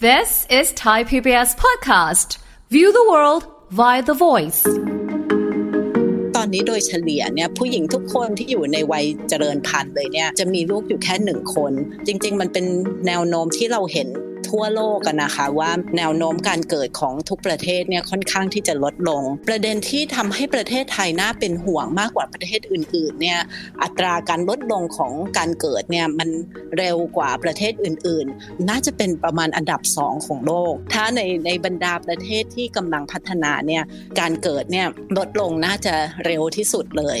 This is Thai PBS podcast. View the world via the voice. ตอนนี้โดยเฉลี่ยเนี่ยผู้หญิงทุกคนที่อยู่ในวัยเจริญพันธุ์เลยเนี่ยจะมีลูกอยู่แค่หนึ่งคน จริง ๆ มันเป็นแนวโน้มที่เราเห็น ทั่วโลกกันนะคะว่าแนวโน้มการเกิดของทุกประเทศเนี่ยค่อนข้างที่จะลดลง ประเด็นที่ทำให้ประเทศไทยน่าเป็นห่วงมากกว่าประเทศอื่นๆเนี่ยอัตราการลดลงของการเกิดเนี่ยมันเร็วกว่าประเทศอื่นๆ น่าจะเป็นประมาณอันดับสองของโลก ถ้าในในบรรดาประเทศที่กำลังพัฒนาเนี่ยการเกิดเนี่ยลดลงน่าจะเร็วที่สุดเลย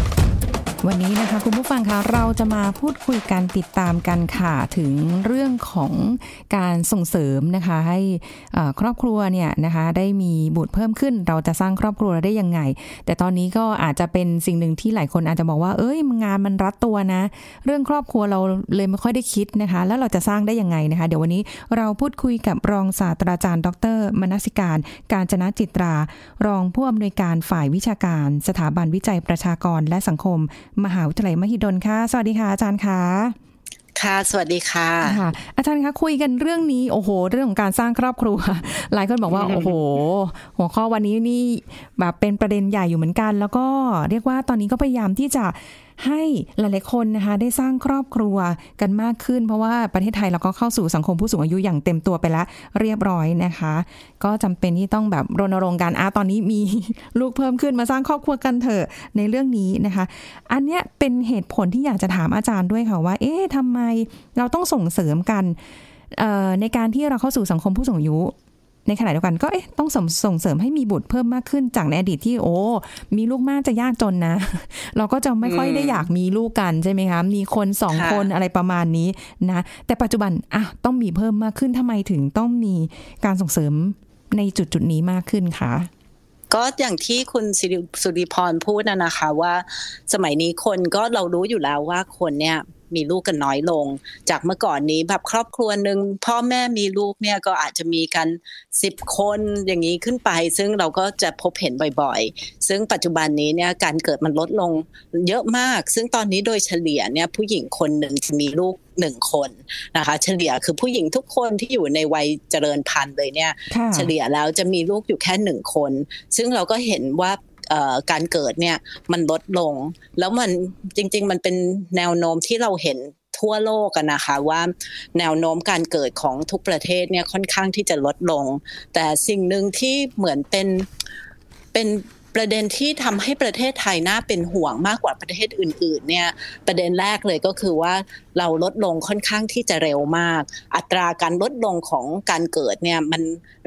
วันนี้นะคะคุณผู้ฟังคะเราจะมาพูดคุยกันติดตามกันค่ะถึงเรื่องของการส่งเสริมนะคะให้ครอบครัวเนี่ยนะคะได้มีบุตรเพิ่มขึ้น เราจะสร้างครอบครัวได้ยังไง แต่ตอนนี้ก็อาจจะเป็นสิ่งหนึ่งที่หลายคนอาจจะบอกว่า เอ้ยงานมันรัดตัวนะ เรื่องครอบครัวเราเลยไม่ค่อยได้คิดนะคะ แล้วเราจะสร้างได้ยังไงนะคะ เดี๋ยววันนี้เราพูดคุยกับรองศาสตราจารย์ ดร มนสิการ การจนะจิตรา รองผู้อำนวยการฝ่ายวิชาการ สถาบันวิจัยประชากรและสังคมมหาวิทยาลัยมหิดลค่ะ สวัสดีค่ะอาจารย์ค่ะค่ะ สวัสดีค่ะค่ะ อาจารย์คะคุยกันเรื่องนี้โอ้โห เรื่องของการสร้างครอบครัว หลายคนบอกว่าโอ้โห หัวข้อวันนี้นี่แบบเป็นประเด็นใหญ่อยู่เหมือนกัน แล้วก็เรียกว่าตอนนี้ก็พยายามที่จะ ให้หลายๆคนนะคะได้สร้างครอบครัวกันมากขึ้น เพราะว่าประเทศไทยเราก็เข้าสู่สังคมผู้สูงอายุอย่างเต็มตัวไปแล้วเรียบร้อยนะคะ ก็จำเป็นที่ต้องแบบรณรงค์การอาตอนนี้มีลูกเพิ่มขึ้นมาสร้างครอบครัวกันเถอะในเรื่องนี้นะคะ อันเนี้ยเป็นเหตุผลที่อยากจะถามอาจารย์ด้วยค่ะว่า เอ๊ะทำไมเราต้องส่งเสริมกันในการที่เราเข้าสู่สังคมผู้สูงอายุ ในขณะเดียวกันก็เอ๊ะต้องส่งส่งเสริมให้มีบุตรเพิ่มมากขึ้นจากในอดีตที่โอ้ มีลูกมากจะยากจนนะ เราก็จะไม่ค่อยได้อยากมีลูกกันใช่ไหมคะ มีคนสองคนอะไรประมาณนี้นะ แต่ปัจจุบันอะต้องมีเพิ่มมากขึ้นทำไมถึงต้องมีการส่งเสริมในจุดจุดนี้มากขึ้นคะก็อย่างที่คุณสุริพรพูดนะนะคะว่า สมัยนี้คนก็เรารู้อยู่แล้วว่าคนเนี่ย มีลูกกันน้อยลง จากเมื่อก่อนนี้แบบครอบครัวหนึ่งพ่อแม่มีลูกเนี่ยก็อาจจะมีกันสิบคนอย่างนี้ขึ้นไป ซึ่งเราก็จะพบเห็นบ่อยๆ ซึ่งปัจจุบันนี้เนี่ยการเกิดมันลดลงเยอะมาก ซึ่งตอนนี้โดยเฉลี่ยเนี่ยผู้หญิงคนหนึ่งจะมีลูกหนึ่งคนนะคะ เฉลี่ยคือผู้หญิงทุกคนที่อยู่ในวัยเจริญพันธุ์เลยเนี่ย เฉลี่ยแล้วจะมีลูกอยู่แค่หนึ่งคน ซึ่งเราก็เห็นว่า การเกิดเนี่ยมันลดลง แล้วมันจริง ๆ มันเป็นแนวโน้มที่เราเห็นทั่วโลกกันนะคะว่าแนวโน้มการเกิดของทุกประเทศเนี่ยค่อนข้างที่จะลดลง แต่สิ่งหนึ่งที่เหมือนเป็นเป็น ประเด็นที่ทำให้ประเทศไทยน่าเป็นห่วงมากกว่าประเทศอื่นๆเนี่ยประเด็นแรกเลยก็คือว่าเราลดลงค่อนข้างที่จะเร็วมาก อัตราการลดลงของการเกิดเนี่ยมัน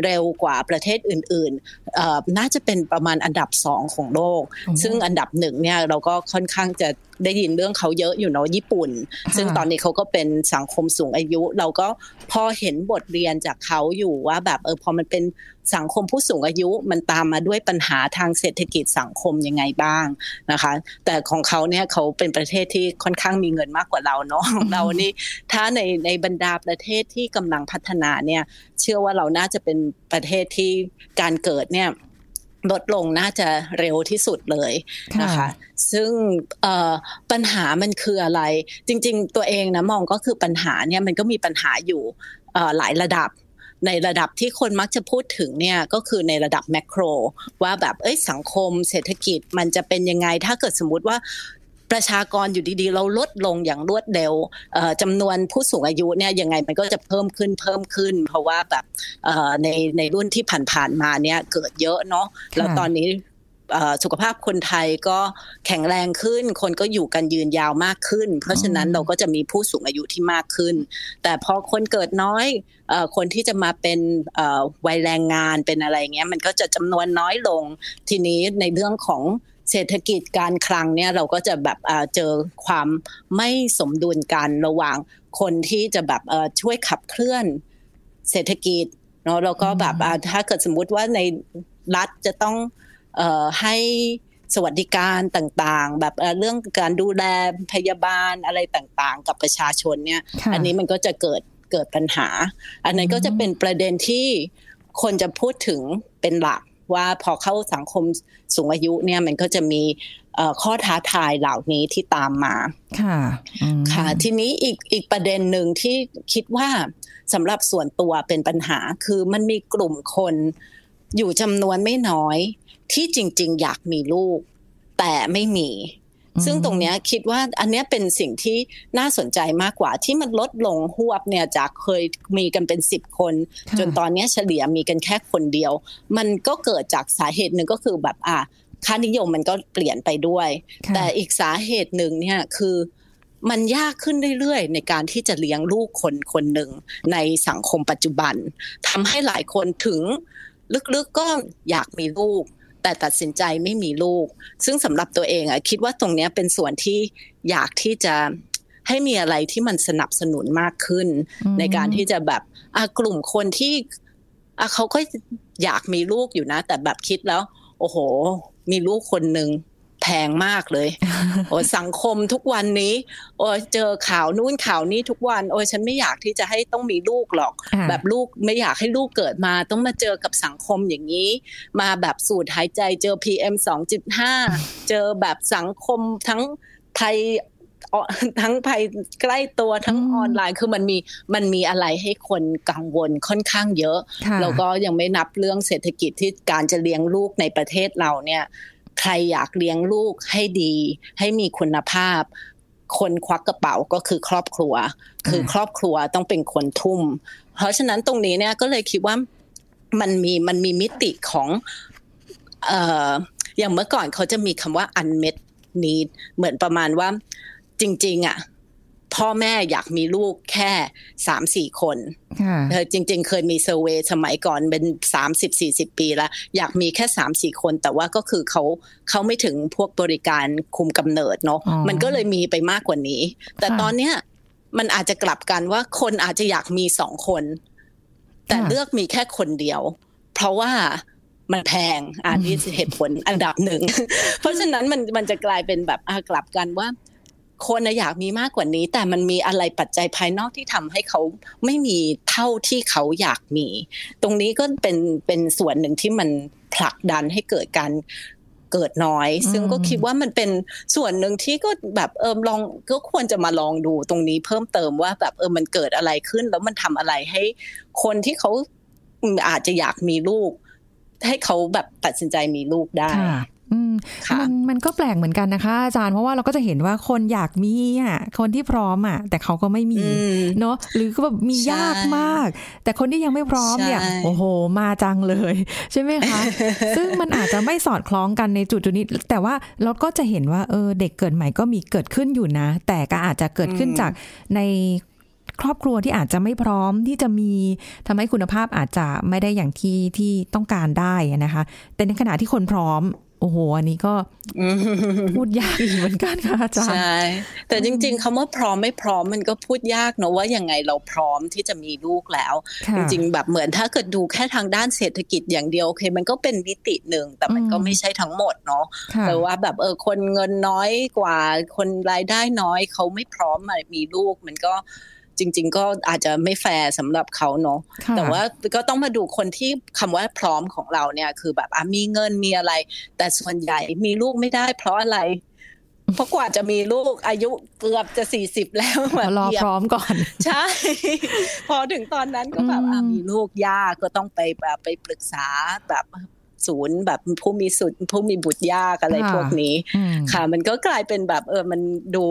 เร็วกว่าประเทศอื่นๆน่าจะเป็นประมาณอันดับสองของโลก ซึ่งอันดับหนึ่งเนี่ยเราก็ค่อนข้างจะได้ยินเรื่องเขาเยอะอยู่เนาะญี่ปุ่น ซึ่งตอนนี้เขาก็เป็นสังคมสูงอายุ เราก็พอเห็นบทเรียนจากเขาอยู่ว่าแบบเออพอมันเป็น สังคมผู้สูงอายุมันตามมาด้วยปัญหาทางเศรษฐกิจสังคมยังไงบ้างนะคะ แต่ของเขาเนี่ยเขาเป็นประเทศที่ค่อนข้างมีเงินมากกว่าเราเนาะเรานี่ถ้าในในบรรดาประเทศที่กำลังพัฒนาเนี่ย เชื่อว่าเราน่าจะเป็นประเทศที่การเกิดเนี่ยลดลงน่าจะเร็วที่สุดเลยนะคะ ซึ่งปัญหามันคืออะไร จริง ๆ ตัวเองนะมองก็คือปัญหาเนี่ยมันก็มีปัญหาอยู่หลายระดับ ในระดับที่คนมักจะพูดถึงเนี่ยก็คือในระดับแมกโรว่าแบบเอ้ยสังคมเศรษฐกิจมันจะเป็นยังไง ถ้าเกิดสมมติว่าประชากรอยู่ดีๆ เราลดลงอย่างรวดเร็วจำนวนผู้สูงอายุเนี่ยยังไงมันก็จะเพิ่มขึ้นเพิ่มขึ้น เพราะว่าแบบในในรุ่นที่ผ่านๆมาเนี่ยเกิดเยอะเนาะแล้วตอนนี้ สุขภาพคนไทยก็แข็งแรงขึ้น คนก็อยู่กันยืนยาวมากขึ้น เพราะฉะนั้นเราก็จะมีผู้สูงอายุที่มากขึ้น แต่พอคนเกิดน้อยคนที่จะมาเป็นวัยแรงงานเป็นอะไรเงี้ยมันก็จะจำนวนน้อยลง ทีนี้ในเรื่องของเศรษฐกิจการคลังเนี่ยเราก็จะแบบเจอความไม่สมดุลกันระหว่างคนที่จะแบบช่วยขับเคลื่อนเศรษฐกิจเนาะแล้วก็แบบถ้าเกิดสมมุติว่าในรัฐจะต้อง ให้สวัสดิการต่างๆ แบบเรื่องการดูแลพยาบาลอะไรต่างๆ กับประชาชนเนี่ย อันนี้มันก็จะเกิดเกิดปัญหา อันนั้นก็จะเป็นประเด็นที่คนจะพูดถึงเป็นหลักว่าพอเข้าสังคมสูงอายุเนี่ยมันก็จะมีข้อท้าทายเหล่านี้ที่ตามมา ค่ะ ค่ะ ทีนี้อีกอีกประเด็นหนึ่งที่คิดว่าสำหรับส่วนตัวเป็นปัญหาคือมันมีกลุ่มคนอยู่จำนวนไม่น้อย ที่จริง ๆ อยากมีลูก แต่ไม่มี ซึ่งตรงนี้คิดว่าอันนี้เป็นสิ่งที่น่าสนใจมากกว่าที่มันลดลงหวบเนี่ยจากเคยมีกันเป็นสิบคน จนตอนนี้เฉลี่ยมีกันแค่คนเดียว มันก็เกิดจากสาเหตุหนึ่งก็คือแบบอะค่านิยมมันก็เปลี่ยนไปด้วย แต่อีกสาเหตุหนึ่งเนี่ยคือมันยากขึ้นเรื่อยๆ ในการที่จะเลี้ยงลูกคนคนหนึ่งในสังคมปัจจุบันทำให้หลายคนถึงลึกๆก็อยากมีลูก แต่ตัดสินใจไม่มีลูก ซึ่งสำหรับตัวเองอะคิดว่าตรงนี้เป็นส่วนที่อยากที่จะให้มีอะไรที่มันสนับสนุนมากขึ้น ในการที่จะแบบกลุ่มคนที่เขาก็อยากมีลูกอยู่นะ แต่แบบคิดแล้ว โอ้โห มีลูกคนหนึ่ง แพงมากเลย โอ้สังคมทุกวันนี้ โอ้เจอข่าวนู่นข่าวนี้ทุกวัน โอ้ฉันไม่อยากที่จะให้ต้องมีลูกหรอก แบบลูกไม่อยากให้ลูกเกิดมา ต้องมาเจอกับสังคมอย่างนี้ มาแบบสูดหายใจเจอ PM 2.5 เจอแบบสังคมทั้งไทยทั้งภัยใกล้ตัวทั้งออนไลน์คือมันมีมันมีอะไรให้คนกังวลค่อนข้างเยอะ แล้วก็ยังไม่นับเรื่องเศรษฐกิจที่การจะเลี้ยงลูกในประเทศเราเนี่ย ใครอยากเลี้ยงลูกให้ดี ให้มีคุณภาพ คนควักกระเป๋าก็คือครอบครัว คือครอบครัวต้องเป็นคนทุ่ม เพราะฉะนั้นตรงนี้เนี่ยก็เลยคิดว่ามันมีมันมีมิติของเอ่ออย่างเมื่อก่อนเขาจะมีคำว่า unmet need เหมือนประมาณว่าจริง ๆอะ พ่อแม่อยากมีลูกแค่สามสี่คนเธอจริง ๆ เคยมีเซอร์เวยสมัยก่อนเป็นสามสิบสี่สิบปีแล้วอยากมีแค่สามสี่คน แต่ว่าก็คือเขาเขาไม่ถึงพวกบริการคุมกำเนิดเนาะมันก็เลยมีไปมากกว่านี้ แต่ตอนเนี้ยมันอาจจะกลับกันว่าคนอาจจะอยากมีสองคน แต่เลือกมีแค่คนเดียว เพราะว่ามันแพงอันนี้เหตุผลอันดับหนึ่ง เพราะฉะนั้นมันมันจะกลายเป็นแบบกลับกันว่า คนอยากมีมากกว่านี้ แต่มันมีอะไรปัจจัยภายนอกที่ทำให้เขาไม่มีเท่าที่เขาอยากมี ตรงนี้ก็เป็นเป็นส่วนหนึ่งที่มันผลักดันให้เกิดการเกิดน้อย ซึ่งก็คิดว่ามันเป็นส่วนหนึ่งที่ก็แบบเออลองก็ควรจะมาลองดูตรงนี้เพิ่มเติมว่าแบบเออมันเกิดอะไรขึ้น แล้วมันทำอะไรให้คนที่เขาอาจจะอยากมีลูก ให้เขาแบบตัดสินใจมีลูกได้ มันมันก็แปลกเหมือนกันนะคะ อาจารย์เพราะว่าเราก็จะเห็นว่าคนอยากมีอะคนที่พร้อมอะ แต่เขาก็ไม่มีเนาะหรือก็แบบมียากมาก แต่คนที่ยังไม่พร้อมเนี่ย โอ้โห มาจังเลย ใช่ไหมคะ ซึ่งมันอาจจะไม่สอดคล้องกันในจุดจุดนี้ แต่ว่าเราก็จะเห็นว่าเออเด็กเกิดใหม่ก็มีเกิดขึ้นอยู่นะ แต่ก็อาจจะเกิดขึ้นจากในครอบครัวที่อาจจะไม่พร้อมที่จะมีทำให้คุณภาพอาจจะไม่ได้อย่างที่ที่ต้องการได้นะคะ แต่ในขณะที่คนพร้อมโอ้โห อันนี้ก็พูดยากเหมือนกันค่ะอาจารย์ ใช่ แต่จริง ๆคำว่าพร้อมไม่พร้อมมันก็พูดยากเนอะว่ายังไงเราพร้อมที่จะมีลูกแล้ว จริง ๆ แบบเหมือนถ้าเกิดดูแค่ทางด้านเศรษฐกิจอย่างเดียวโอเค มันก็เป็นวิติหนึ่งแต่มันก็ไม่ใช่ทั้งหมดเนาะแต่ว่าแบบเออคนเงินน้อยกว่าคนรายได้น้อยเขาไม่พร้อมมีลูกมันก็ จริง ๆ ก็อาจจะไม่แฟร์สำหรับเขาเนาะแต่ว่าก็ต้องมาดูคนที่คำว่าพร้อมของเราเนี่ย คือแบบมีเงินมีอะไร แต่ส่วนใหญ่มีลูกไม่ได้ เพราะอะไรเพราะกว่าจะมีลูกอายุเกือบจะสี่สิบแล้วแบบรอพร้อมก่อน ใช่ พอถึงตอนนั้นก็แบบมีลูกยากก็ต้องไปแบบไปปรึกษาแบบศูนย์แบบผู้มีสุดผู้มีบุตรยากอะไรพวกนี้ ค่ะ มันก็กลายเป็นแบบเออมันดู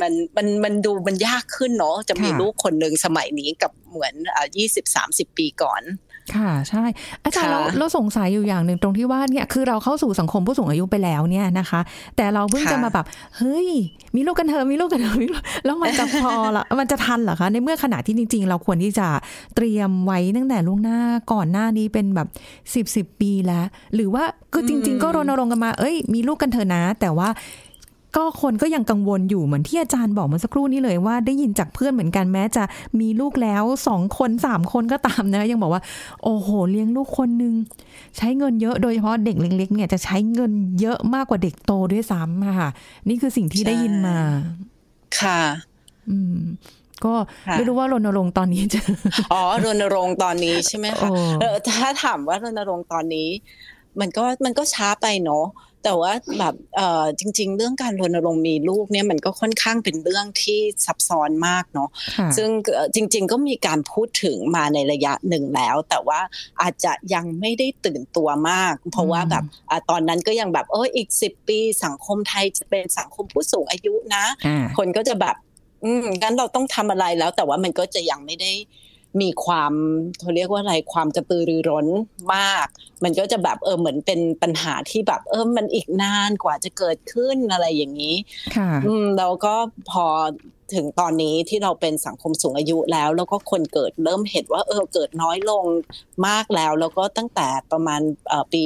มันมันมันดูมันยากขึ้นเนาะจะมีลูกคนหนึ่งสมัยนี้กับเหมือนอ่ายี่สิบสามสิบปีก่อน ค่ะใช่ อาจารย์เราเราสงสัยอยู่อย่างหนึ่งตรงที่ว่าเนี่ยคือเราเข้าสู่สังคมผู้สูงอายุไปแล้วเนี่ยนะคะ แต่เราเพิ่งจะมาแบบเฮ้ย มีลูกกันเถอะมีลูกกันเถอะมีแล้วมันจะพอละมันจะทันเหรอคะในเมื่อขณะที่จริง ๆ เราควรที่จะเตรียมไว้ตั้งแต่ล่วงหน้าก่อนหน้านี้เป็นแบบสิบสิบปีแล้ว หรือว่าคือจริง ๆ ก็รณรงค์กันมาเอ้ย มีลูกกันเถอะนะ แต่ว่า ก็คนก็ยังกังวลอยู่เหมือนที่อาจารย์บอกเมื่อสักครู่นี้เลยว่าได้ยินจากเพื่อนเหมือนกันแม้จะมีลูกแล้วสองคนสามคนก็ตามนะ ยังบอกว่า โอ้โห เลี้ยงลูกคนนึง ใช้เงินเยอะโดยเฉพาะเด็กเล็กๆเนี่ยจะใช้เงินเยอะมากกว่าเด็กโตด้วยซ้ำค่ะ นี่คือสิ่งที่ได้ยินมา ค่ะ อืมก็ไม่รู้ว่ารณรงค์ตอนนี้จะอ๋อรณรงค์ตอนนี้ใช่ไหมคะถ้าถามว่ารณรงค์ตอนนี้ มันก็มันก็ช้าไปเนาะ แต่ว่าแบบเอ่อจริง ๆ เรื่องการรณรงค์มีลูกเนี่ยมันก็ค่อนข้างเป็นเรื่องที่ซับซ้อนมากเนาะค่ะซึ่งเอ่อจริง ๆ ก็มีการพูดถึงมาในระยะหนึ่งแล้ว แต่ว่าอาจจะยังไม่ได้ตื่นตัวมาก เพราะว่าแบบอะตอนนั้นก็ยังแบบเอออีกสิบปีสังคมไทยจะเป็นสังคมผู้สูงอายุนะอ่าคนก็จะแบบอืมงั้นเราต้องทำอะไรแล้ว แต่ว่ามันก็จะยังไม่ได้ มีความเขาเรียกว่าอะไรความกระตือรือร้นมาก มันก็จะแบบเออเหมือนเป็นปัญหาที่แบบเออมันอีกนานกว่าจะเกิดขึ้นอะไรอย่างนี้ค่ะอืมแล้วก็พอถึงตอนนี้ที่เราเป็นสังคมสูงอายุแล้ว แล้วก็คนเกิดเริ่มเห็นว่าเออเกิดน้อยลงมากแล้ว แล้วก็ตั้งแต่ประมาณเอ่อปี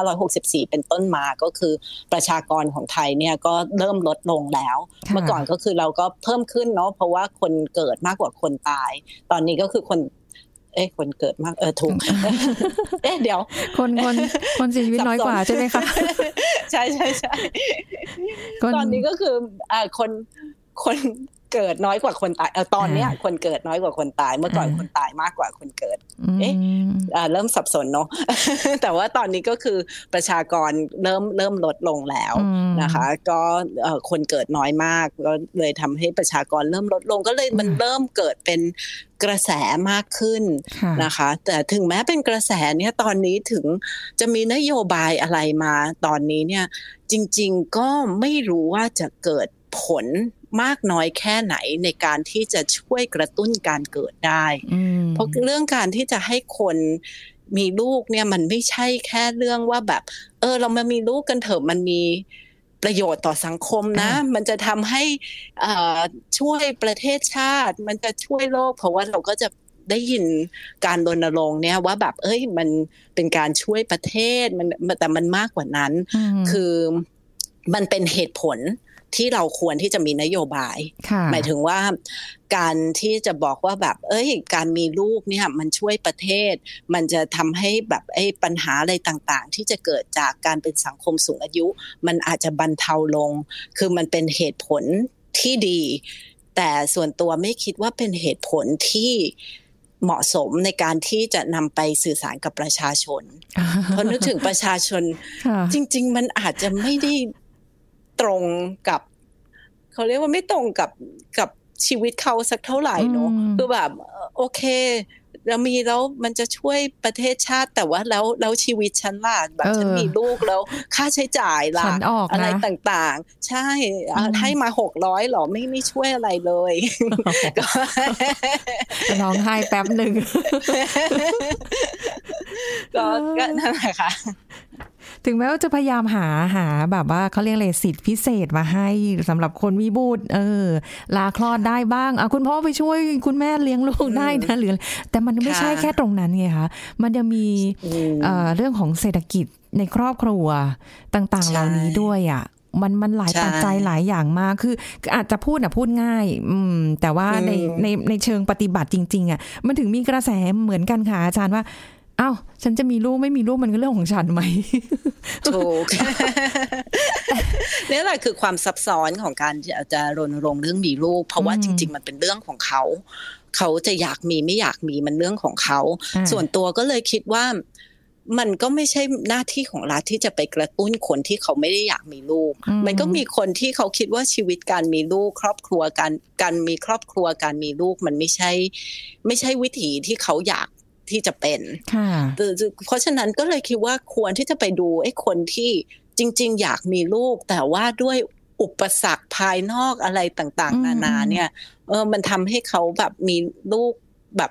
2564 เป็นต้นมาก็คือประชากรของไทยเนี่ยก็เริ่มลดลงแล้วค่ะเมื่อก่อนก็คือเราก็เพิ่มขึ้นเนาะเพราะว่าคนเกิดมากกว่าคนตาย ตอนนี้ก็คือคนเอ๊ะคนเกิดมากเออถูกเอ๊ะเดี๋ยว คนคนคนเสียชีวิตน้อยกว่าใช่ไหมคะใช่ใช่ใช่คนตอนนี้ก็คืออ่าคน คนเกิดน้อยกว่าคนตายเออตอนเนี้ยอ่าคนเกิดน้อยกว่าคนตาย เมื่อก่อนอ่าคนตายมากกว่าคนเกิด เอ๊ะอืมอ่าเริ่มสับสนเนาะแต่ว่าตอนนี้ก็คือประชากรเริ่มเริ่มลดลงแล้วอืมนะคะ ก็เอ่อคนเกิดน้อยมากก็เลยทำให้ประชากรเริ่มลดลงก็เลยมันอืมเริ่มเกิดเป็นกระแสมากขึ้นค่ะนะคะ แต่ถึงแม้เป็นกระแสเนี่ยตอนนี้ถึงจะมีนโยบายอะไรมาตอนนี้เนี่ยจริง ๆ ก็ไม่รู้ว่าจะเกิดผล มากน้อยแค่ไหนในการที่จะช่วยกระตุ้นการเกิดได้อืมเพราะเรื่องการที่จะให้คนมีลูกเนี่ยมันไม่ใช่แค่เรื่องว่าแบบ เออ เรามามีลูกกันเถอะมันมีประโยชน์ต่อสังคมนะอ่ามัมันจะทำให้เอ่อช่วยประเทศชาติ มันจะช่วยโลก เพราะว่าเราก็จะได้ยินการรณรงค์เนี่ยว่าแบบ เอ้ยมันเป็นการช่วยประเทศมันแต่มันมากกว่านั้นมคือมันเป็นเหตุผล ที่เราควรที่จะมีนโยบายค่ะหมายถึงว่าการที่จะบอกว่าแบบ เอ้ย การมีลูกเนี่ยมันช่วยประเทศ มันจะทำให้แบบไอ้ปัญหาอะไรต่างๆ ที่จะเกิดจากการเป็นสังคมสูงอายุ มันอาจจะบรรเทาลง คือมันเป็นเหตุผลที่ดี แต่ส่วนตัวไม่คิดว่าเป็นเหตุผลที่เหมาะสมในการที่จะนำไปสื่อสารกับประชาชน เพราะนึกถึงประชาชนค่ะจริง ๆ มันอาจจะไม่ได้ ตรงกับเขาเรียกว่าไม่ตรงกับกับชีวิตเขาสักเท่าไหร่เนอะอืมคือแบบเอ่อโอเคเรามีแล้วมันจะช่วยประเทศชาติแต่ว่าแล้วแล้วชีวิตฉันล่ะแบบฉันมีลูกแล้ว ค่าใช้จ่ายล่ะฉันออกอะไรนะต่างๆ ใช่อะอืมให้มาหกร้อยหรอไม่ไม่ช่วยอะไรเลยก็ร้องไห้แป๊บหนึ่งก็ก็นั่นแหละค่ะ ถึงแม้ว่าจะพยายามหาหาแบบว่าเขาเรียกอะไรสิทธิพิเศษมาให้สำหรับคนมีบุตรเออ ลาคลอดได้บ้างอะคุณพ่อไปช่วยคุณแม่เลี้ยงลูกได้นะหรือแต่มันไม่ใช่แค่ตรงนั้นไงคะมันจะมีเรื่องของเศรษฐกิจในครอบครัวต่าง ๆ เหล่านี้ด้วยอะมันมันหลายปัจจัยหลายอย่างมากคืออาจจะพูดอะพูดง่าย อืม แต่ว่าในในในเชิงปฏิบัติจริง ๆอะมันถึงมีกระแสเหมือนกันค่ะอาจารย์ว่า อ้าวฉันจะมีลูกไม่มีลูกมันก็เรื่องของฉันไหมถูกนี่แหละคือความซับซ้อนของการจะจะรณรงค์เรื่องมีลูก เพราะว่าอืมจริง ๆ มันเป็นเรื่องของเขา เขาจะอยากมีไม่อยากมีมันเรื่องของเขาอ่าส่วนตัวก็เลยคิดว่ามันก็ไม่ใช่หน้าที่ของรัฐที่จะไปกระตุ้นคนที่เขาไม่ได้อยากมีลูกอืมมันก็มีคนที่เขาคิดว่าชีวิตการมีลูก ครอบครัวการการมีครอบครัวการมีลูก มันไม่ใช่ ไม่ใช่วิถีที่เขาอยาก ที่จะเป็นค่ะเพราะฉะนั้นก็เลยคิดว่าควรที่จะไปดูไอ้คนที่จริง ๆ อยากมีลูก แต่ว่าด้วยอุปสรรคภายนอกอะไรต่างอืมๆนานาเนี่ยเออมันทำให้เขาแบบมีลูกแบบ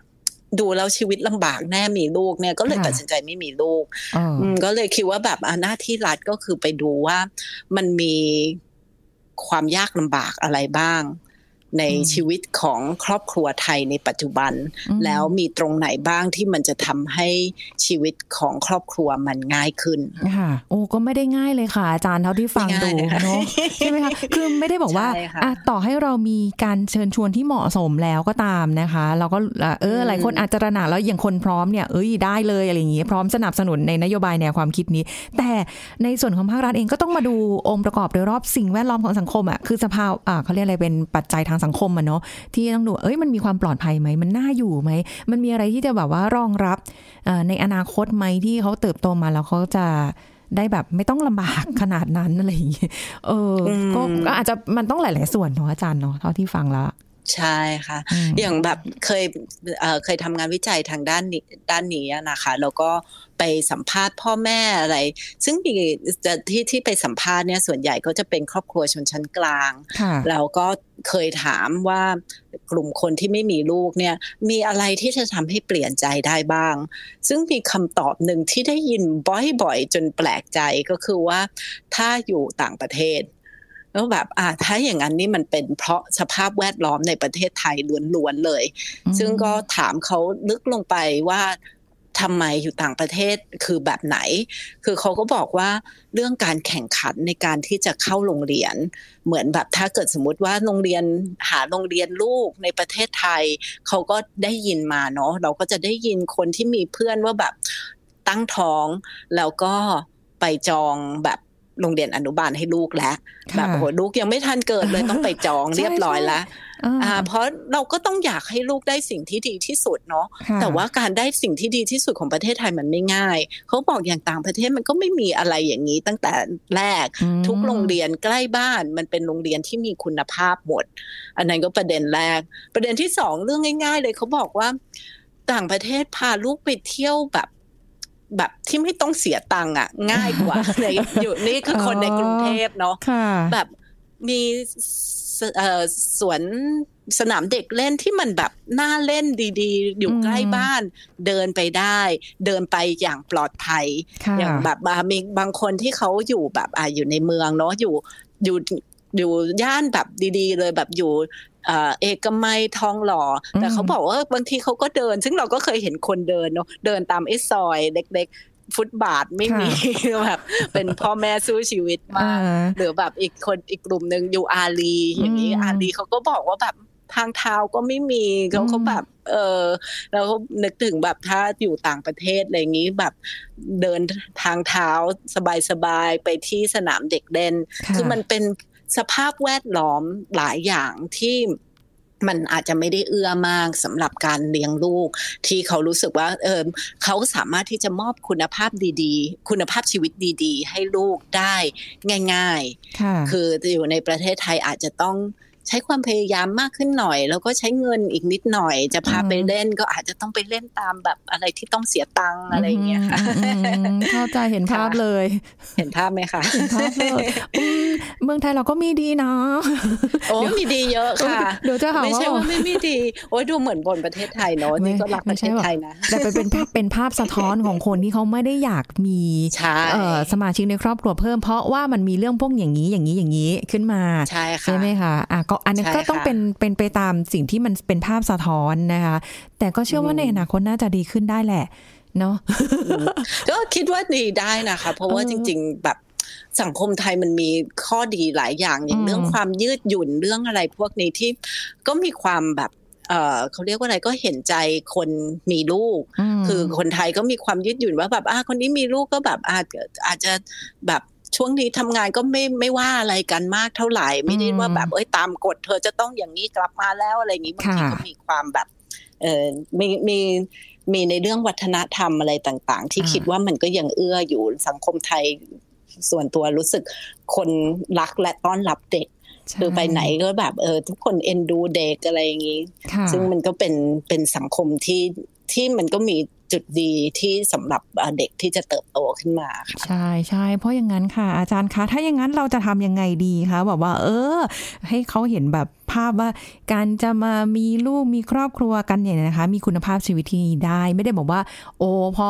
ดูแล้วชีวิตลำบากแน่มีลูกเนี่ยก็เลยตัดสินใจไม่มีลูกเอออืมก็เลยคิดว่าแบบอะหน้าที่รัฐก็คือไปดูว่ามันมีความยากลำบากอะไรบ้าง ในอืมชีวิตของครอบครัวไทยในปัจจุบันอืมแล้วมีตรงไหนบ้างที่มันจะทำให้ชีวิตของครอบครัวมันง่ายขึ้นค่ะโอ้ก็ไม่ได้ง่ายเลยค่ะ อาจารย์เท่าที่ฟังไม่ดูง่ายเลยค่ะเนาะใช่ไหมคะคือไม่ได้บอกว่าใช่ค่ะอะต่อให้เรามีการเชิญชวนที่เหมาะสมแล้วก็ตามนะคะ เราก็อะเอออืมหลายคนอาจจะระหนักแล้วอย่างคนพร้อมเนี่ยเอ้ยได้เลยอะไรอย่างงี้พร้อมสนับสนุนในนโยบายแนวความคิดนี้ แต่ในส่วนของภาครัฐเองก็ต้องมาดูองค์ประกอบโดยรอบสิ่งแวดล้อมของสังคมอะคือสภาวอะเขาเรียกอะไรเป็นปัจจัยทางางสังคมอะเนาะที่ต้องดูเอ้ยมันมีความปลอดภัยไหมมันน่าอยู่ไหมมันมีอะไรที่จะแบบว่ารองรับในอนาคตไหมที่เขาเติบโตมาแล้วเขาจะได้แบบไม่ต้องลำบากขนาดนั้นอะไรอย่างเงี้ยเออก็ก็อาจจะมันต้องหลาย ๆ ส่วนเนาะอาจารย์เนาะเท่าที่ฟังแล้ว ใช่ค่ะ อย่างแบบเคยเเคยทำงานวิจัยทางด้านนี้ด้านนี้นะคะแล้วก็ไปสัมภาษณ์พ่อแม่อะไร ซึ่งจะที่ที่ไปสัมภาษณ์เนี่ยส่วนใหญ่ก็จะเป็นครอบครัวชนชั้นกลางแล้วก็เคยถามว่ากลุ่มคนที่ไม่มีลูกเนี่ย มีอะไรที่จะทำให้เปลี่ยนใจได้บ้าง ซึ่งมีคำตอบหนึ่งที่ได้ยินบ่อยๆ จนแปลกใจก็คือว่าถ้าอยู่ต่างประเทศ แล้วแบบอ่าถ้าอย่างนั้นนี่มันเป็นเพราะสภาพแวดล้อมในประเทศไทยล้วนๆเลย ซึ่งก็ถามเขาลึกลงไปว่าทำไมอยู่ต่างประเทศคือแบบไหน คือเขาก็บอกว่าเรื่องการแข่งขันในการที่จะเข้าโรงเรียน เหมือนแบบถ้าเกิดสมมติว่าโรงเรียนหาโรงเรียนลูกในประเทศไทย เขาก็ได้ยินมาเนาะเราก็จะได้ยินคนที่มีเพื่อนว่าแบบตั้งท้องแล้วก็ไปจองแบบ โรงเรียนอนุบาลให้ลูกแล้วแบบโอ้โหลูกยังไม่ทันเกิดเลยต้องไปจองเรียบร้อยแล้วอ่าเพราะเราก็ต้องอยากให้ลูกได้สิ่งที่ดีที่สุดเนาะแต่ว่าการได้สิ่งที่ดีที่สุดของประเทศไทยมันไม่ง่าย เขาบอกอย่างต่างประเทศมันก็ไม่มีอะไรอย่างนี้ตั้งแต่แรกทุกโรงเรียนใกล้บ้านมันเป็นโรงเรียนที่มีคุณภาพหมด อันนั้นก็ประเด็นแรก ประเด็นที่สองเรื่องง่าย ๆ เลยเขาบอกว่า ต่างประเทศพาลูกไปเที่ยวแบบ แบบที่ไม่ต้องเสียตังค์อะ ง่ายกว่าอยู่นี่คือคนในกรุงเทพเนาะแบบมีสวนสนามเด็กเล่นที่มันแบบน่าเล่นดีๆ อยู่ใกล้บ้าน เดินไปได้ เดินไปอย่างปลอดภัย อย่างแบบมีบางคนที่เขาอยู่แบบอ่าอยู่ในเมืองเนาะอยู่อยู่อยู่ย่านแบบดี ๆ เลยแบบอยู่ เอกมัยทองหล่อ แต่เขาบอกว่าบางทีเขาก็เดิน ซึ่งเราก็เคยเห็นคนเดินเนาะเดินตามไอ้ซอยเล็กๆฟุตบาทไม่มีแบบเป็นพ่อแม่สู้ชีวิตมากหรือแบบอีกคนอีกกลุ่มหนึ่งอยู่อาลีอย่างนี้อาลีเขาก็บอกว่าแบบทางเท้าก็ไม่มีเขาเขาแบบ เออแล้วนึกถึงแบบถ้าอยู่ต่างประเทศอะไรอย่างนี้แบบเดินทางเท้าสบายๆไปที่สนามเด็กเล่นคือมันเป็น สภาพแวดล้อมหลายอย่างที่มันอาจจะไม่ได้เอื้อมากสำหรับการเลี้ยงลูก ที่เขารู้สึกว่าเออเขาสามารถที่จะมอบคุณภาพดีๆ คุณภาพชีวิตดี ๆ ให้ลูกได้ง่าย ๆ คืออยู่ในประเทศไทยอาจจะต้อง ใช้ความพยายามมากขึ้นหน่อย แล้วก็ใช้เงินอีกนิดหน่อย จะพาไปเล่นก็อาจจะต้องไปเล่นตามแบบอะไรที่ต้องเสียตังค์อะไรอย่างเงี้ยค่ะเข้าใจเห็นภาพเลย เห็นภาพไหมคะเห็นภาพเลยเมืองไทยเราก็มีดีนะโอ้มีดีเยอะค่ะเดี๋ยวจะหาไม่ใช่ว่าไม่มีดีโอ้ยดูเหมือนบนประเทศไทยเนาะนี่ก็รักประเทศไทยนะแต่เป็นเป็นภาพสะท้อนของคนที่เขาไม่ได้อยากมีสมาชิกในครอบครัวเพิ่ม เพราะว่ามันมีเรื่องพวกอย่างนี้อย่างนี้อย่างนี้ขึ้นมาใช่ค่ะใช่ไหมคะอะก็อันนี้ก็ต้องเป็นเป็นไปตามสิ่งที่มันเป็นภาพสะท้อนนะคะ แต่ก็เชื่อว่าในอนาคตน่าจะดีขึ้นได้แหละ เนาะก็คิดว่าดีได้นะคะ เพราะว่าจริง ๆ แบบสังคมไทยมันมีข้อดีหลายอย่างอย่างเรื่องความยืดหยุ่นเรื่องอะไรพวกนี้ที่ก็มีความแบบเออเขาเรียกว่าอะไรก็เห็นใจคนมีลูก คือคนไทยก็มีความยืดหยุ่นว่าแบบอ่าคนนี้มีลูกก็แบบอาจอาจจะแบบ ช่วงนี้ทำงานก็ไม่ไม่ว่าอะไรกันมากเท่าไหร่ ไม่ได้ว่าแบบเอ้ยตามกฎเธอจะต้องอย่างนี้กลับมาแล้วอะไรอย่างนี้บางทีก็มีความแบบเออมีมีมีในเรื่องวัฒนธรรมอะไรต่าง ๆ ที่คิดว่ามันก็ยังเอื้ออยู่สังคมไทยส่วนตัวรู้สึกคนรักและต้อนรับเด็กคือไปไหนก็แบบเออทุกคนเอ็นดูเด็กอะไรอย่างนี้ ซึ่งมันก็เป็นเป็นสังคมที่ที่มันก็มี จุดดีที่สำหรับเด็กที่จะเติบโตขึ้นมาค่ะใช่ใช่เพราะอย่างนั้นค่ะ อาจารย์คะถ้าอย่างนั้นเราจะทำยังไงดีคะแบบว่า เออ ให้เขาเห็นแบบภาพว่าการจะมามีลูกมีครอบครัวกันเนี่ยนะคะ มีคุณภาพชีวิตที่ได้ ไม่ได้บอกว่า โอ้พอ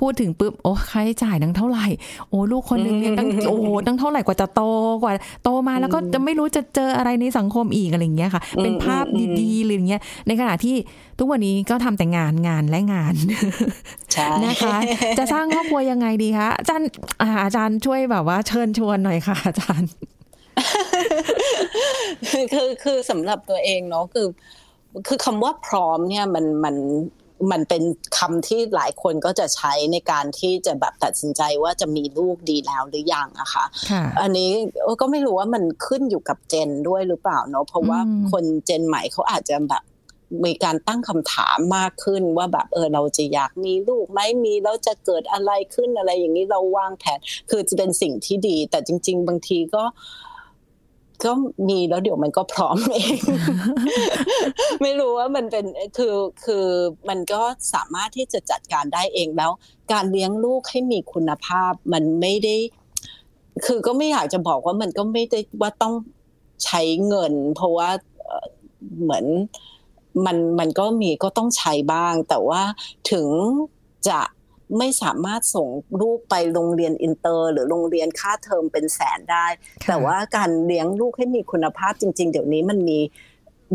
พูดถึงปุ๊บโอ้ค่าใช้จ่ายตั้งเท่าไหร่ โอ้ลูกคนนึงเนี่ยตั้งโอ้ตั้งเท่าไหร่กว่าจะโตกว่า โตมาแล้วก็จะไม่รู้จะเจออะไรในสังคมอีกอะไรเงี้ยค่ะ เป็นภาพดีๆหรือเงี้ยในขณะที่ทุกวันนี้ก็ทำแต่งานงานและงานนะคะ จะสร้างครอบครัวยังไงดีคะอาจารย์อาจารย์ช่วยแบบว่าเชิญชวนหน่อยค่ะ อาจารย์คือคือสำหรับตัวเองเนาะคือคือคำว่าพร้อมเนี่ยมันมัน มันเป็นคำที่หลายคนก็จะใช้ในการที่จะแบบตัดสินใจว่าจะมีลูกดีแล้วหรือยังอะค่ะ อันนี้ก็ไม่รู้ว่ามันขึ้นอยู่กับเจนด้วยหรือเปล่าเนาะเพราะว่าคนเจนใหม่เขาอาจจะแบบมีการตั้งคำถามมากขึ้นว่าแบบเออเราจะอยากมีลูกไหมมีแล้วจะเกิดอะไรขึ้นอะไรอย่างนี้เราวางแผนคือจะเป็นสิ่งที่ดี แต่จริง ๆ บางทีก็ ก็มีแล้วเดี๋ยวมันก็พร้อมเอง ไม่รู้ว่ามันเป็นคือคือมันก็สามารถที่จะจัดการได้เองแล้ว การเลี้ยงลูกให้มีคุณภาพมันไม่ได้ คือก็ไม่อยากจะบอกว่ามันก็ไม่ได้ว่าต้องใช้เงิน เพราะว่าเหมือนมันมันก็มีก็ต้องใช้บ้าง แต่ว่าถึงจะ ไม่สามารถส่งลูกไปโรงเรียนอินเตอร์ หรือโรงเรียนค่าเทอมเป็นแสนได้ แต่ว่าการเลี้ยงลูกให้มีคุณภาพจริง ๆ เดี๋ยวนี้มันมี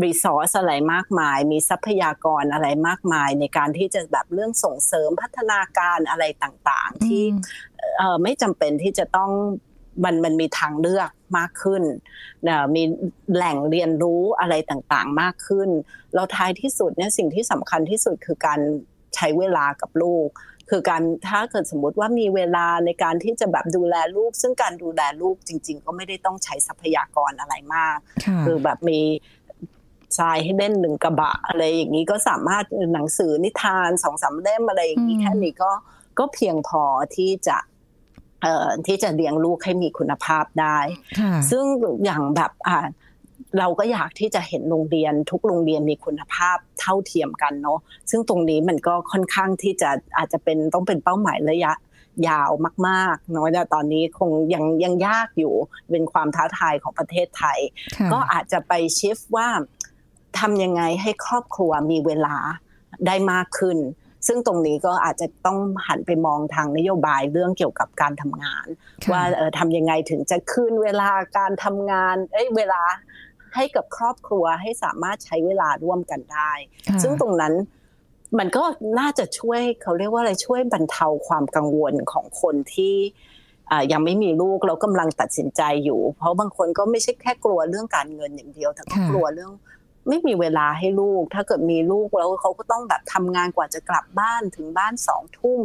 resource อะไรมากมาย มีทรัพยากรอะไรมากมาย ในการที่จะแบบเรื่องส่งเสริมพัฒนาการอะไรต่างๆ ที่ไม่จำเป็นที่จะต้องมันมันมีทางเลือกมากขึ้นนะมีแหล่งเรียนรู้อะไรต่างๆ มากขึ้น เราท้ายที่สุดเนี่ยสิ่งที่สำคัญที่สุดคือการใช้เวลากับลูก คือการถ้าเกิดสมมติว่ามีเวลาในการที่จะแบบดูแลลูก ซึ่งการดูแลลูกจริง ๆ ก็ไม่ได้ต้องใช้ทรัพยากรอะไรมาก คือแบบมีทรายให้เล่นหนึ่งกระบะอะไรอย่างนี้ก็สามารถหนังสือนิทานสองสามเล่มอะไรอย่างนี้แค่นี้ก็ก็เพียงพอที่จะที่จะเลี้ยงลูกให้มีคุณภาพได้ ซึ่งอย่างแบบอ่า เราก็อยากที่จะเห็นโรงเรียนทุกโรงเรียนมีคุณภาพเท่าเทียมกันเนาะซึ่งตรงนี้มันก็ค่อนข้างที่จะอาจจะเป็นต้องเป็นเป้าหมายระยะยาวมากๆเนาะแต่ตอนนี้คงยังยังยากอยู่เป็นความท้าทายของประเทศไทย ก็อาจจะไปชิฟว่าทำยังไงให้ครอบครัวมีเวลาได้มากขึ้น ซึ่งตรงนี้ก็อาจจะต้องหันไปมองทางนโยบายเรื่องเกี่ยวกับการทำงาน ว่าเออทำยังไงถึงจะคืนเวลาการทำงานเอ้ยเวลา ให้กับครอบครัวให้สามารถใช้เวลาร่วมกันได้ ซึ่งตรงนั้นมันก็น่าจะช่วยเขาเรียกว่าอะไรช่วยบรรเทาความกังวลของคนที่ยังไม่มีลูกแล้วกำลังตัดสินใจอยู่ เพราะบางคนก็ไม่ใช่แค่กลัวเรื่องการเงินอย่างเดียว แต่ก็กลัวเรื่องไม่มีเวลาให้ลูก ถ้าเกิดมีลูกแล้วเขาก็ต้องแบบทำงานกว่าจะกลับบ้านถึงบ้านสองทุ่ม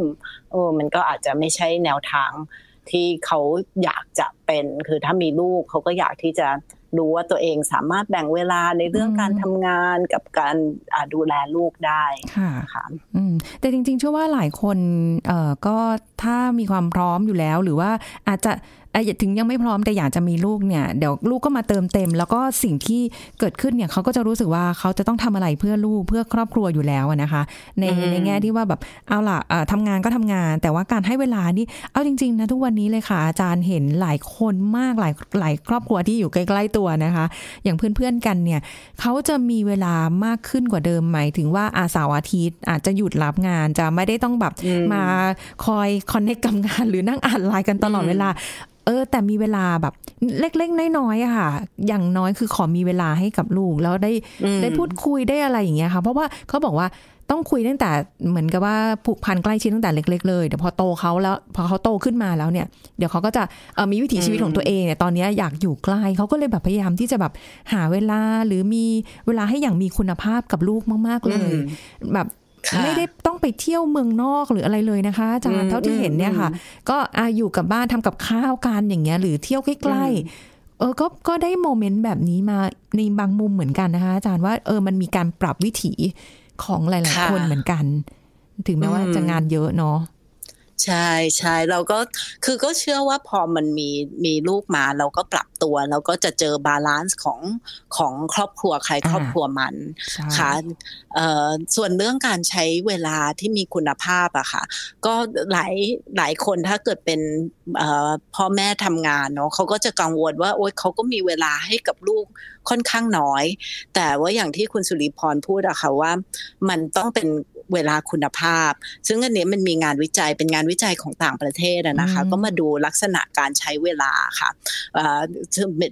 เออมันก็อาจจะไม่ใช่แนวทางที่เขาอยากจะเป็น คือถ้ามีลูกเขาก็อยากที่จะ รู้ว่าตัวเองสามารถแบ่งเวลาในเรื่องการทำงานกับการดูแลลูกได้ค่ะค่ะแต่จริงๆเชื่อว่าหลายคนเอ่อก็ถ้ามีความพร้อมอยู่แล้ว หรือว่าอาจจะถึงยังไม่พร้อมแต่อยากจะมีลูกเนี่ยเดี๋ยวลูกก็มาเติมเต็ม แล้วก็สิ่งที่เกิดขึ้นเนี่ยเขาก็จะรู้สึกว่าเขาจะต้องทำอะไรเพื่อลูกเพื่อครอบครัวอยู่แล้วนะคะ ในในแง่ที่ว่าแบบเอาล่ะทำงานก็ทำงาน แต่ว่าการให้เวลานี่เอาจริงๆนะทุกวันนี้เลยค่ะ อาจารย์เห็นหลายคนมากหลายหลายครอบครัวที่อยู่ใกล้ๆตัวนะคะ อย่างเพื่อนๆกันเนี่ยเขาจะมีเวลามากขึ้นกว่าเดิมหมายถึงว่าอาสาวอาทิตย์อาจจะหยุดรับงานจะไม่ได้ต้องแบบมาคอยคอนเนคกับงานหรือนั่งอ่านไลน์กันตลอดเวลาเออ แต่มีเวลาแบบเล็กๆน้อยๆอะค่ะ อย่างน้อยคือขอมีเวลาให้กับลูก แล้วได้ได้พูดคุยได้อะไรอย่างเงี้ยค่ะ เพราะว่าเขาบอกว่าต้องคุยตั้งแต่เหมือนกับว่าผูกพันใกล้ชิดตั้งแต่เล็ก ๆ เลยเดี๋ยวพอโตเขาแล้วพอเขาโตขึ้นมาแล้วเนี่ย เดี๋ยวเขาก็จะมีวิถีชีวิตของตัวเองเนี่ยตอนนี้อยากอยู่ใกล้เขาก็เลยแบบพยายามที่จะแบบหาเวลาหรือมีเวลาให้อย่างมีคุณภาพกับลูกมาก ๆเลย แบบ ไม่ได้ต้องไปเที่ยวเมืองนอกหรืออะไรเลยนะคะอาจารย์เท่าที่เห็นเนี่ยค่ะ ก็อาอยู่กับบ้านทำกับข้าวกันอย่างเงี้ย หรือเที่ยวใกล้ๆเออก็ก็ได้โมเมนต์แบบนี้มาในบางมุมเหมือนกันนะคะ อาจารย์ว่าเออมันมีการปรับวิถีของหลาย ๆ คนเหมือนกัน ถึงแม้ว่าจะงานเยอะเนาะ ใช่ใช่เราก็คือก็เชื่อว่าพอมันมีมีลูกมาเราก็ปรับตัวเราก็จะเจอ balance ของของครอบครัวใครครอบครัวมันค่ะส่วนเรื่องการใช้เวลาที่มีคุณภาพอะค่ะ ก็หลายหลายคนถ้าเกิดเป็นพ่อแม่ทำงานเนาะเขาก็จะกังวลว่าโอ๊ยเขาก็มีเวลาให้กับลูกค่อนข้างน้อย แต่ว่าอย่างที่คุณสุริพรพูดอะค่ะว่า มันต้องเป็น เวลาคุณภาพ ซึ่งอันนี้มันมีงานวิจัยเป็นงานวิจัยของต่างประเทศนะคะ ก็มาดูลักษณะการใช้เวลาค่ะ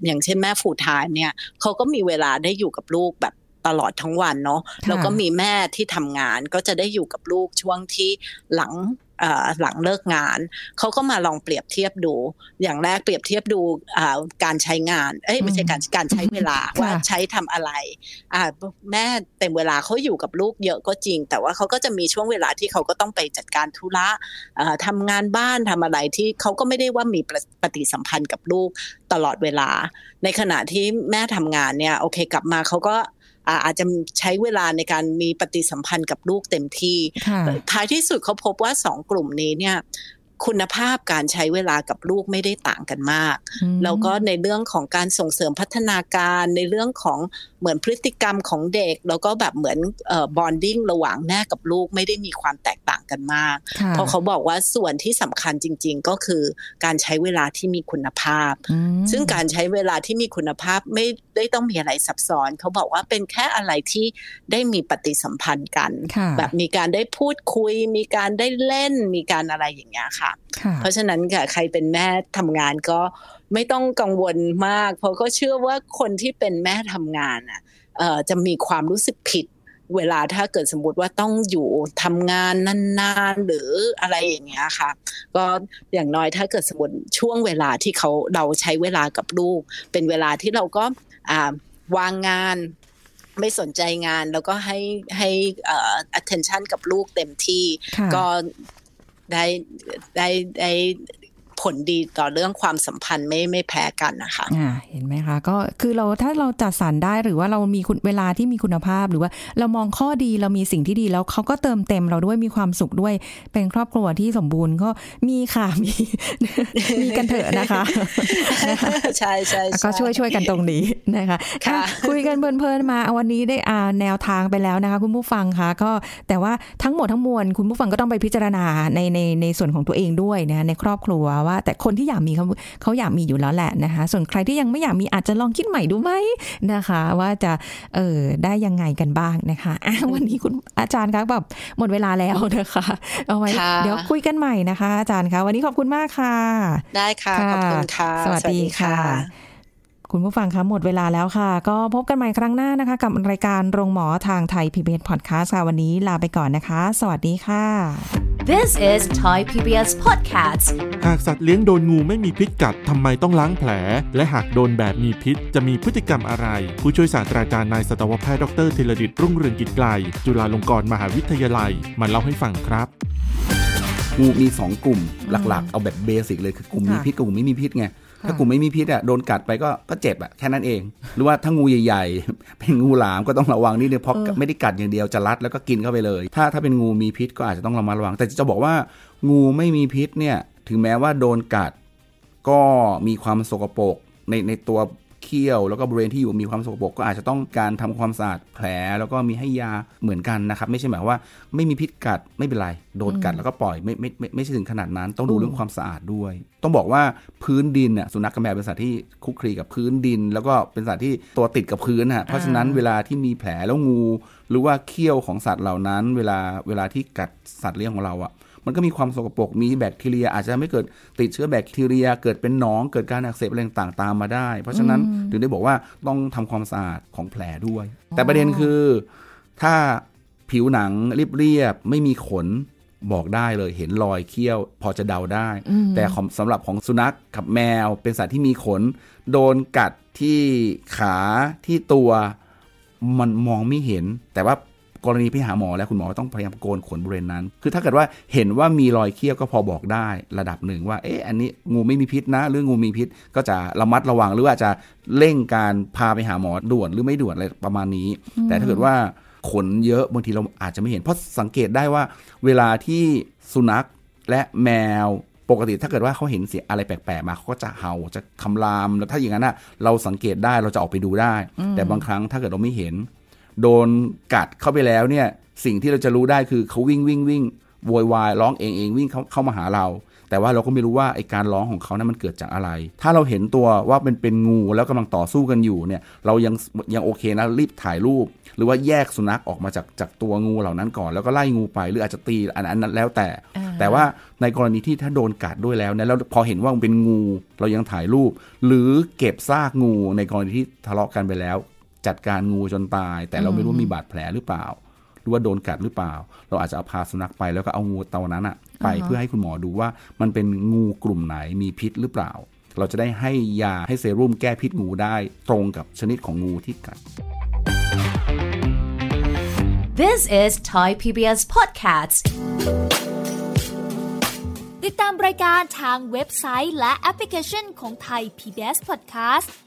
อย่างเช่นแม่ฟูทานเนี่ยเขาก็มีเวลาได้อยู่กับลูกแบบตลอดทั้งวันเนาะแล้วก็มีแม่ที่ทำงานก็จะได้อยู่กับลูกช่วงที่หลัง หลังเลิกงาน เขาก็มาลองเปรียบเทียบดู อย่างแรกเปรียบเทียบดูการใช้งาน เอ้ยไม่ใช่การการใช้เวลาว่าใช้ทำอะไรแม่เต็มเวลาเขาอยู่กับลูกเยอะก็จริง แต่ว่าเขาก็จะมีช่วงเวลาที่เขาก็ต้องไปจัดการธุระทำงานบ้านทำอะไรที่เขาก็ไม่ได้ว่ามีปฏิสัมพันธ์กับลูกตลอดเวลา ในขณะที่แม่ทำงานเนี่ยโอเคกลับมาเขาก็ อาจจะใช้เวลาในการมีปฏิสัมพันธ์กับลูกเต็มที่ท้ายที่สุดเขาพบว่าสองกลุ่มนี้เนี่ยคุณภาพการใช้เวลากับลูกไม่ได้ต่างกันมาก แล้วก็ในเรื่องของการส่งเสริมพัฒนาการในเรื่องของเหมือนพฤติกรรมของเด็ก แล้วก็แบบเหมือนเอ่อบอนดิ้งระหว่างแม่กับลูกไม่ได้มีความแตกต่างกันมาก เพราะเขาบอกว่าส่วนที่สำคัญจริง ๆ ก็คือการใช้เวลาที่มีคุณภาพ ซึ่งการใช้เวลาที่มีคุณภาพไม่ ได้ต้องมีอะไรซับซ้อน เขาบอกว่าเป็นแค่อะไรที่ได้มีปฏิสัมพันธ์กัน แบบมีการได้พูดคุย มีการได้เล่นมีการอะไรอย่างเงี้ยค่ะ เพราะฉะนั้นใครเป็นแม่ทำงานก็ไม่ต้องกังวลมาก เพราะก็เชื่อว่าคนที่เป็นแม่ทำงานอะจะมีความรู้สึกผิดเวลาถ้าเกิดสมมติว่าต้องอยู่ทำงานนานๆหรืออะไรอย่างเงี้ยค่ะ ก็อย่างน้อยถ้าเกิดสมมติช่วงเวลาที่เขาเราใช้เวลากับลูก เป็นเวลาที่เราก็ วางงานไม่สนใจงานแล้วก็ให้ให้ attention กับลูกเต็มที่ก็ได้ได้ได้ ผลดีต่อเรื่องความสัมพันธ์ไม่ไม่แพ้กันนะคะอ่าเห็นไหมคะก็คือเราถ้าเราจัดสรรได้หรือว่าเรามีเวลาที่มีคุณภาพหรือว่าเรามองข้อดีเรามีสิ่งที่ดีแล้วเขาก็เติมเต็มเราด้วยมีความสุขด้วยเป็นครอบครัวที่สมบูรณ์ก็มีค่ะมีมีกันเถอะนะคะใช่ใช่ก็ช่วยช่วยกันตรงนี้นะคะค่ะคุยกันเพลินๆมาวันนี้ได้อ่าแนวทางไปแล้วนะคะ คุณผู้ฟังคะก็แต่ว่าทั้งหมดทั้งมวลคุณผู้ฟังก็ต้องไปพิจารณาในในในส่วนของตัวเองด้วยนะในครอบครัวว่า แต่คนที่อยากมีเขาเขาอยากมีอยู่แล้วแหละนะคะ ส่วนใครที่ยังไม่อยากมีอาจจะลองคิดใหม่ดูไหมนะคะ ว่าจะเออได้ยังไงกันบ้างนะคะะวันนี้คุณอาจารย์ครับแบบหมดเวลาแล้วนะคะเอาไว้เดี๋ยวคุยกันใหม่นะคะ อาจารย์คะวันนี้ขอบคุณมากค่ะ ได้ค่ะขอบคุณค่ะ สวัสดีค่ะ คุณผู้ฟังคะหมดเวลาแล้วค่ะ ก็พบกันใหม่ครั้งหน้านะคะ กับรายการโรงหมอทางไทย PBS Podcast ค่ะวันนี้ลาไปก่อนนะคะ สวัสดีค่ะ This is Thai PBS Podcast หากสัตว์เลี้ยงโดนงูไม่มีพิษกัดทำไมต้องล้างแผล และหากโดนแบบมีพิษจะมีพฤติกรรมอะไร ผู้ช่วยศาสตราจารย์นายสัตวแพทย์ดรธีรดิตรุ่งเรืองกิจไกล จุฬาลงกรณ์มหาวิทยาลัย มาเล่าให้ฟังครับงูมี 2 กลุ่มหลักๆ เอาแบบเบสิกเลยคือกลุ่มมีพิษกับกลุ่มไม่มีพิษไง ถ้ากลุ่มไม่มีพิษอะโดนกัดไปก็ก็เจ็บอะแค่นั้นเอง หรือว่าถ้างูใหญ่ๆ เป็นงูหลามก็ต้องระวังนิดนึงเพราะไม่ได้กัดอย่างเดียวจะรัดแล้วก็กินเข้าไปเลย ถ้าถ้าเป็นงูมีพิษก็อาจจะต้องระมัดระวัง แต่จะบอกว่างูไม่มีพิษเนี่ยถึงแม้ว่าโดนกัด ก็มีความสกปรกในในตัว เขี้ยว แล้วก็บริเวณที่อยู่มีความสกปรกก็อาจจะต้องการทำความสะอาดแผล แล้วก็มีให้ยาเหมือนกันนะครับ ไม่ใช่หมายว่าไม่มีพิษกัดไม่เป็นไรโดนกัดแล้วก็ปล่อยไม่ไม่ไม่ไม่ใช่ถึงขนาดนั้น ต้องดูเรื่องความสะอาดด้วย ต้องบอกว่าพื้นดินน่ะสุนัขกระแมเป็นสัตว์ที่คุกคลีกับพื้นดิน แล้วก็เป็นสัตว์ที่ตัวติดกับพื้นฮะเพราะฉะนั้นเวลาที่มีแผลแล้วงู หรือว่าเขี้ยวของสัตว์เหล่านั้น เวลาเวลาที่กัดสัตว์เลี้ยงของเราอะ มันก็มีความสกปรกมีแบคทีเรีย อาจจะไม่เกิดติดเชื้อแบคทีเรีย เกิดเป็นหนองเกิดการอักเสบอะไรต่างๆตามมาได้ เพราะฉะนั้นถึงได้บอกว่าต้องทำความสะอาดของแผลด้วย แต่ประเด็นคือ ถ้าผิวหนังเรียบๆไม่มีขนบอกได้เลยเห็นรอยเขี้ยวพอจะเดาได้ แต่สำหรับของสุนัขกับแมวเป็นสัตว์ที่มีขน โดนกัดที่ขาที่ตัวมันมองไม่เห็น แต่ว่า กรณีไปหาหมอแล้วคุณหมอต้องพยายามโกนขนบริเวณนั้น คือถ้าเกิดว่าเห็นว่ามีรอยเคี้ยวก็พอบอกได้ระดับหนึ่งว่า เอ๊ะ อันนี้งูไม่มีพิษนะ หรืองูมีพิษ ก็จะระมัดระวังหรือว่าจะเร่งการพาไปหาหมอด่วนหรือไม่ด่วนอะไรประมาณนี้ แต่ถ้าเกิดว่าขนเยอะบางทีเราอาจจะไม่เห็น เพราะสังเกตได้ว่า เวลาที่สุนัขและแมวปกติถ้าเกิดว่าเขาเห็นเสียอะไรแปลกๆมาเขาก็จะเห่าจะคำรามแล้วถ้าอย่างนั้นอะเราสังเกตได้เราจะออกไปดูได้ แต่บางครั้งถ้าเกิดเราไม่เห็น โดนกัดเข้าไปแล้วเนี่ยสิ่งที่เราจะรู้ได้คือเขาวิ่งวิ่งวิ่งโวยวายร้องเองเองวิ่งเข้าเข้ามาหาเรา แต่ว่าเราก็ไม่รู้ว่าไอการร้องของเขานั้นมันเกิดจากอะไร ถ้าเราเห็นตัวว่าเป็นเป็นงูแล้วกำลังต่อสู้กันอยู่เนี่ยเรายังยังโอเคนะรีบถ่ายรูป หรือว่าแยกสุนัขออกมาจากจากตัวงูเหล่านั้นก่อน แล้วก็ไล่งูไปหรืออาจจะตีอันนั้นแล้วแต่ แต่ว่าในกรณีที่ถ้าโดนกัดด้วยแล้วเนี่ยแล้วพอเห็นว่ามันเป็นงู เรายังถ่ายรูป หรือเก็บซากงูในกรณีที่ทะเลาะกันไปแล้ว จัดการงูจนตาย แต่เราไม่รู้มีบาดแผลหรือเปล่า หรือว่าโดนกัดหรือเปล่า เราอาจจะเอาพาสุนัขไปแล้วก็เอางูตัวนั้นอะไปอ่าฮะเพื่อให้คุณหมอดูว่ามันเป็นงูกลุ่มไหนมีพิษหรือเปล่า เราจะได้ให้ยาให้เซรุ่มแก้พิษงูได้ตรงกับชนิดของงูที่กัด This is Thai PBS Podcast. ติดตามรายการทางเว็บไซต์และแอปพลิเคชันของไทย PBS Podcast